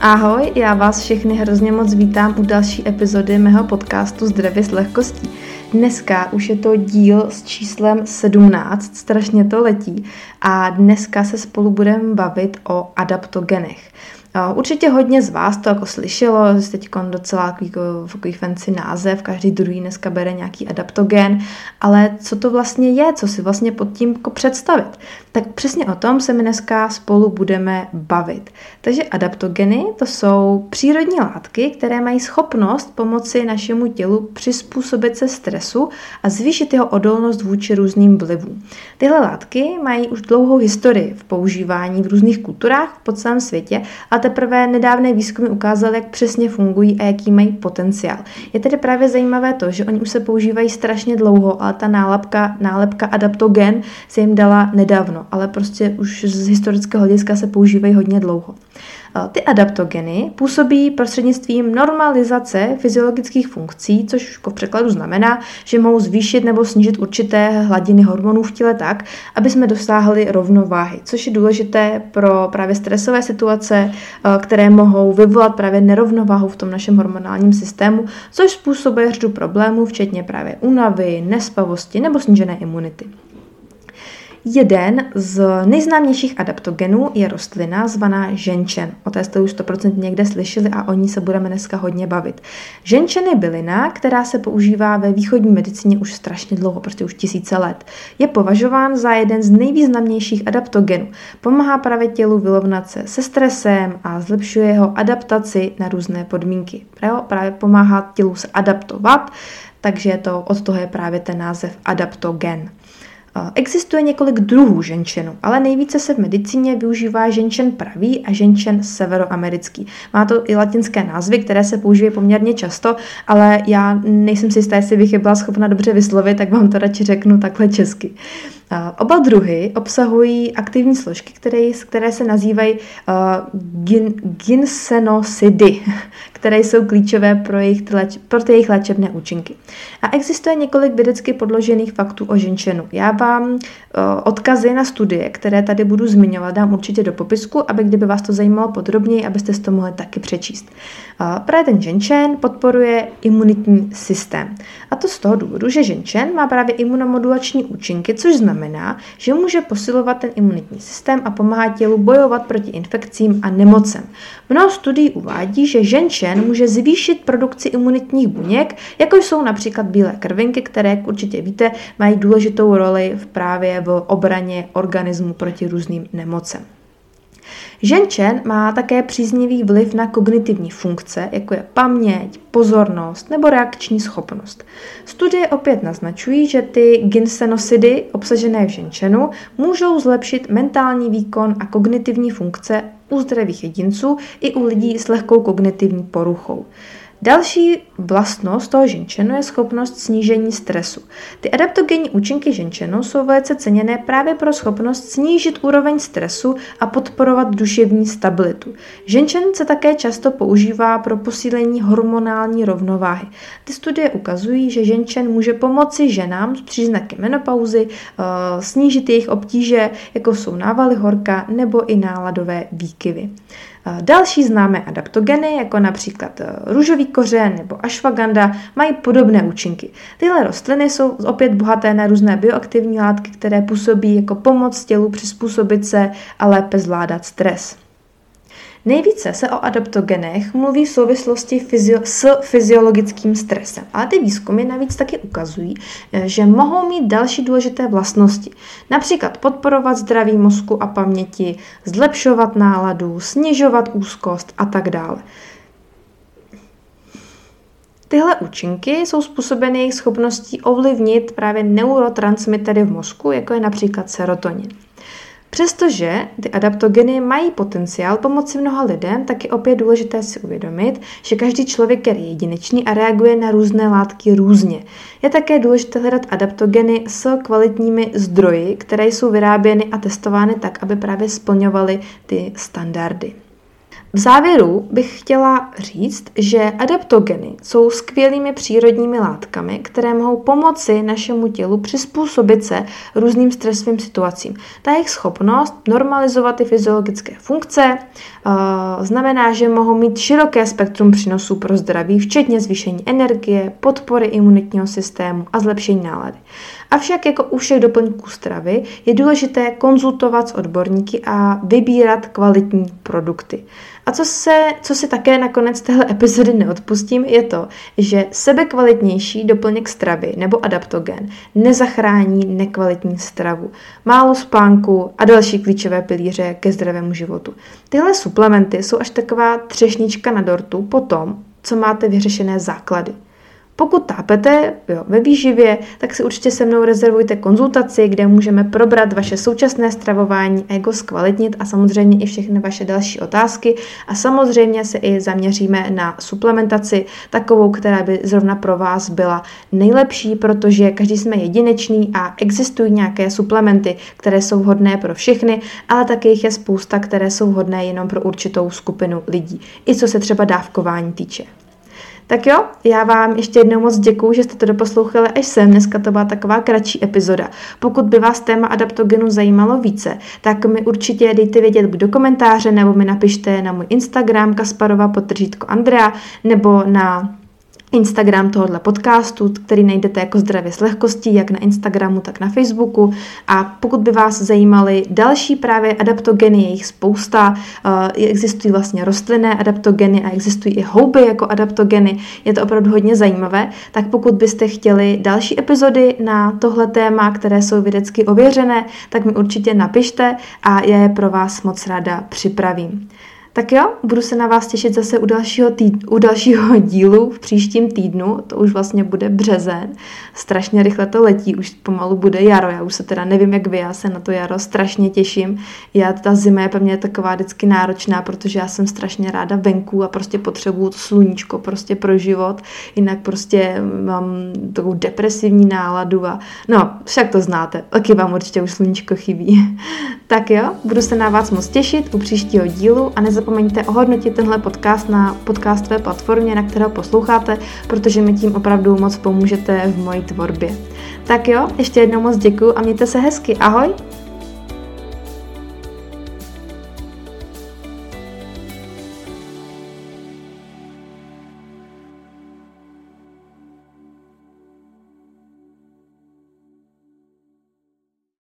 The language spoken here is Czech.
Ahoj, já vás všechny hrozně moc vítám u další epizody mého podcastu Zdravě s lehkostí. Dneska už je to díl s číslem 17, strašně to letí a dneska se spolu budeme bavit o adaptogenech. Určitě hodně z vás to jako slyšelo, že teď docela takový, takový fancy název, každý druhý dneska bere nějaký adaptogen, ale co to vlastně je, co si vlastně pod tím jako představit? Tak přesně o tom se my dneska spolu budeme bavit. Takže adaptogeny to jsou přírodní látky, které mají schopnost pomoci našemu tělu přizpůsobit se stresu a zvýšit jeho odolnost vůči různým vlivům. Tyhle látky mají už dlouhou historii v používání v různých kulturách po celém světě a teprve nedávné výzkumy ukázaly, jak přesně fungují a jaký mají potenciál. Je tedy právě zajímavé to, že oni už se používají strašně dlouho, ale ta nálepka, nálepka adaptogen se jim dala nedávno, ale prostě už z historického hlediska se používají hodně dlouho. Ty adaptogeny působí prostřednictvím normalizace fyziologických funkcí, což v překladu znamená, že mohou zvýšit nebo snížit určité hladiny hormonů v těle tak, aby jsme dosáhli rovnováhy, což je důležité pro právě stresové situace, eh, které mohou vyvolat právě nerovnováhu v tom našem hormonálním systému, což způsobuje řadu problémů, včetně právě únavy, nespavosti nebo snížené imunity. Jeden z nejznámějších adaptogenů je rostlina zvaná ženčen. O té jste už 100% někde slyšeli a o ní se budeme dneska hodně bavit. Ženčen je bylina, která se používá ve východní medicíně už strašně dlouho, prostě už tisíce let. Je považován za jeden z nejvýznamnějších adaptogenů. Pomáhá právě tělu vylovnat se se stresem a zlepšuje jeho adaptaci na různé podmínky. Právě pomáhá tělu se adaptovat, takže to, od toho je právě ten název adaptogen. Existuje několik druhů ženčenu, ale nejvíce se v medicíně využívá ženčen pravý a ženčen severoamerický. Má to i latinské názvy, které se používají poměrně často, ale já nejsem si jistá, jestli bych je byla schopna dobře vyslovit, tak vám to radši řeknu takhle česky. Oba druhy obsahují aktivní složky, které, které se nazývají uh, gin, ginsenosidy, které jsou klíčové pro, jejich, leč, pro ty jejich léčebné účinky. A existuje několik vědecky podložených faktů o ženčenu. Já vám uh, odkazy na studie, které tady budu zmiňovat, dám určitě do popisku, aby kdyby vás to zajímalo podrobněji, abyste si to mohli taky přečíst. Uh, právě ten ženčen podporuje imunitní systém. A to z toho důvodu, že ženčen má právě imunomodulační účinky, což znamená, znamená, že může posilovat ten imunitní systém a pomáhá tělu bojovat proti infekcím a nemocem. Mnoho studií uvádí, že ženčen může zvýšit produkci imunitních buněk, jako jsou například bílé krvinky, které, jak určitě víte, mají důležitou roli v právě v obraně organismu proti různým nemocem. Ženčen má také příznivý vliv na kognitivní funkce, jako je paměť, pozornost nebo reakční schopnost. Studie opět naznačují, že ty ginsenosidy obsažené v ženčenu můžou zlepšit mentální výkon a kognitivní funkce u zdravých jedinců i u lidí s lehkou kognitivní poruchou. Další vlastnost toho ženčenu je schopnost snížení stresu. Ty adaptogenní účinky ženčenu jsou velice ceněné právě pro schopnost snížit úroveň stresu a podporovat duševní stabilitu. Ženčen se také často používá pro posílení hormonální rovnováhy. Ty studie ukazují, že ženčen může pomoci ženám s příznaky menopauzy eh, snížit jejich obtíže, jako jsou návaly horka nebo i náladové výkyvy. Další známé adaptogeny, jako například eh, růžový kořen nebo ashwagandha, mají podobné účinky. Tyhle rostliny jsou opět bohaté na různé bioaktivní látky, které působí jako pomoc tělu přizpůsobit se a lépe zvládat stres. Nejvíce se o adaptogenech mluví v souvislosti fyzio- s fyziologickým stresem, ale ty výzkumy navíc taky ukazují, že mohou mít další důležité vlastnosti. Například podporovat zdraví mozku a paměti, zlepšovat náladu, snižovat úzkost a tak dále. Tyhle účinky jsou způsobeny jejich schopností ovlivnit právě neurotransmitery v mozku, jako je například serotonin. Přestože ty adaptogeny mají potenciál pomoci mnoha lidem, tak je opět důležité si uvědomit, že každý člověk je jedinečný a reaguje na různé látky různě. Je také důležité hledat adaptogeny s kvalitními zdroji, které jsou vyráběny a testovány tak, aby právě splňovaly ty standardy. V závěru bych chtěla říct, že adaptogeny jsou skvělými přírodními látkami, které mohou pomoci našemu tělu přizpůsobit se různým stresovým situacím. Ta jejich schopnost normalizovat ty fyziologické funkce uh, znamená, že mohou mít široké spektrum přínosů pro zdraví, včetně zvýšení energie, podpory imunitního systému a zlepšení nálady. Avšak jako u všech doplňků stravy je důležité konzultovat s odborníky a vybírat kvalitní produkty. A co, se, co si také nakonec téhle epizody neodpustím, je to, že sebekvalitnější doplněk stravy nebo adaptogen nezachrání nekvalitní stravu, málo spánku a další klíčové pilíře ke zdravému životu. Tyhle suplementy jsou až taková třešnička na dortu po tom, co máte vyřešené základy. Pokud tápete jo, ve výživě, tak si určitě se mnou rezervujte konzultaci, kde můžeme probrat vaše současné stravování jako zkvalitnit a samozřejmě i všechny vaše další otázky. A samozřejmě se i zaměříme na suplementaci, takovou, která by zrovna pro vás byla nejlepší, protože každý jsme jedinečný a existují nějaké suplementy, které jsou vhodné pro všechny, ale také jich je spousta, které jsou vhodné jenom pro určitou skupinu lidí, i co se třeba dávkování týče. Tak jo, já vám ještě jednou moc děkuju, že jste to doposlouchali až sem. Dneska to byla taková kratší epizoda. Pokud by vás téma adaptogenu zajímalo více, tak mi určitě dejte vědět do komentáře, nebo mi napište na můj Instagram Kasparova potržítko Andrea, nebo na Instagram tohohle podcastu, který najdete jako zdravě s lehkostí, jak na Instagramu, tak na Facebooku. A pokud by vás zajímaly další právě adaptogeny, je jich spousta, uh, existují vlastně rostlinné adaptogeny a existují i houby jako adaptogeny, je to opravdu hodně zajímavé, tak pokud byste chtěli další epizody na tohle téma, které jsou vědecky ověřené, tak mi určitě napište a já je pro vás moc ráda připravím. Tak jo, budu se na vás těšit zase u dalšího, týd- u dalšího dílu v příštím týdnu, to už vlastně bude březen. Strašně rychle to letí, už pomalu bude jaro, já už se teda nevím jak vy, já se na to jaro strašně těším. Já, ta zima je pro mě taková vždycky náročná, protože já jsem strašně ráda venku a prostě potřebuju to sluníčko prostě pro život, jinak prostě mám takovou depresivní náladu a no, však to znáte, taky vám určitě už sluníčko chybí. tak jo, budu se na vás moc těšit u příštího dílu a nezapomeňte nezapomeňte ohodnotit tenhle podcast na podcastové platformě, na kterou posloucháte, protože mi tím opravdu moc pomůžete v mojí tvorbě. Tak jo, ještě jednou moc děkuji a mějte se hezky. Ahoj!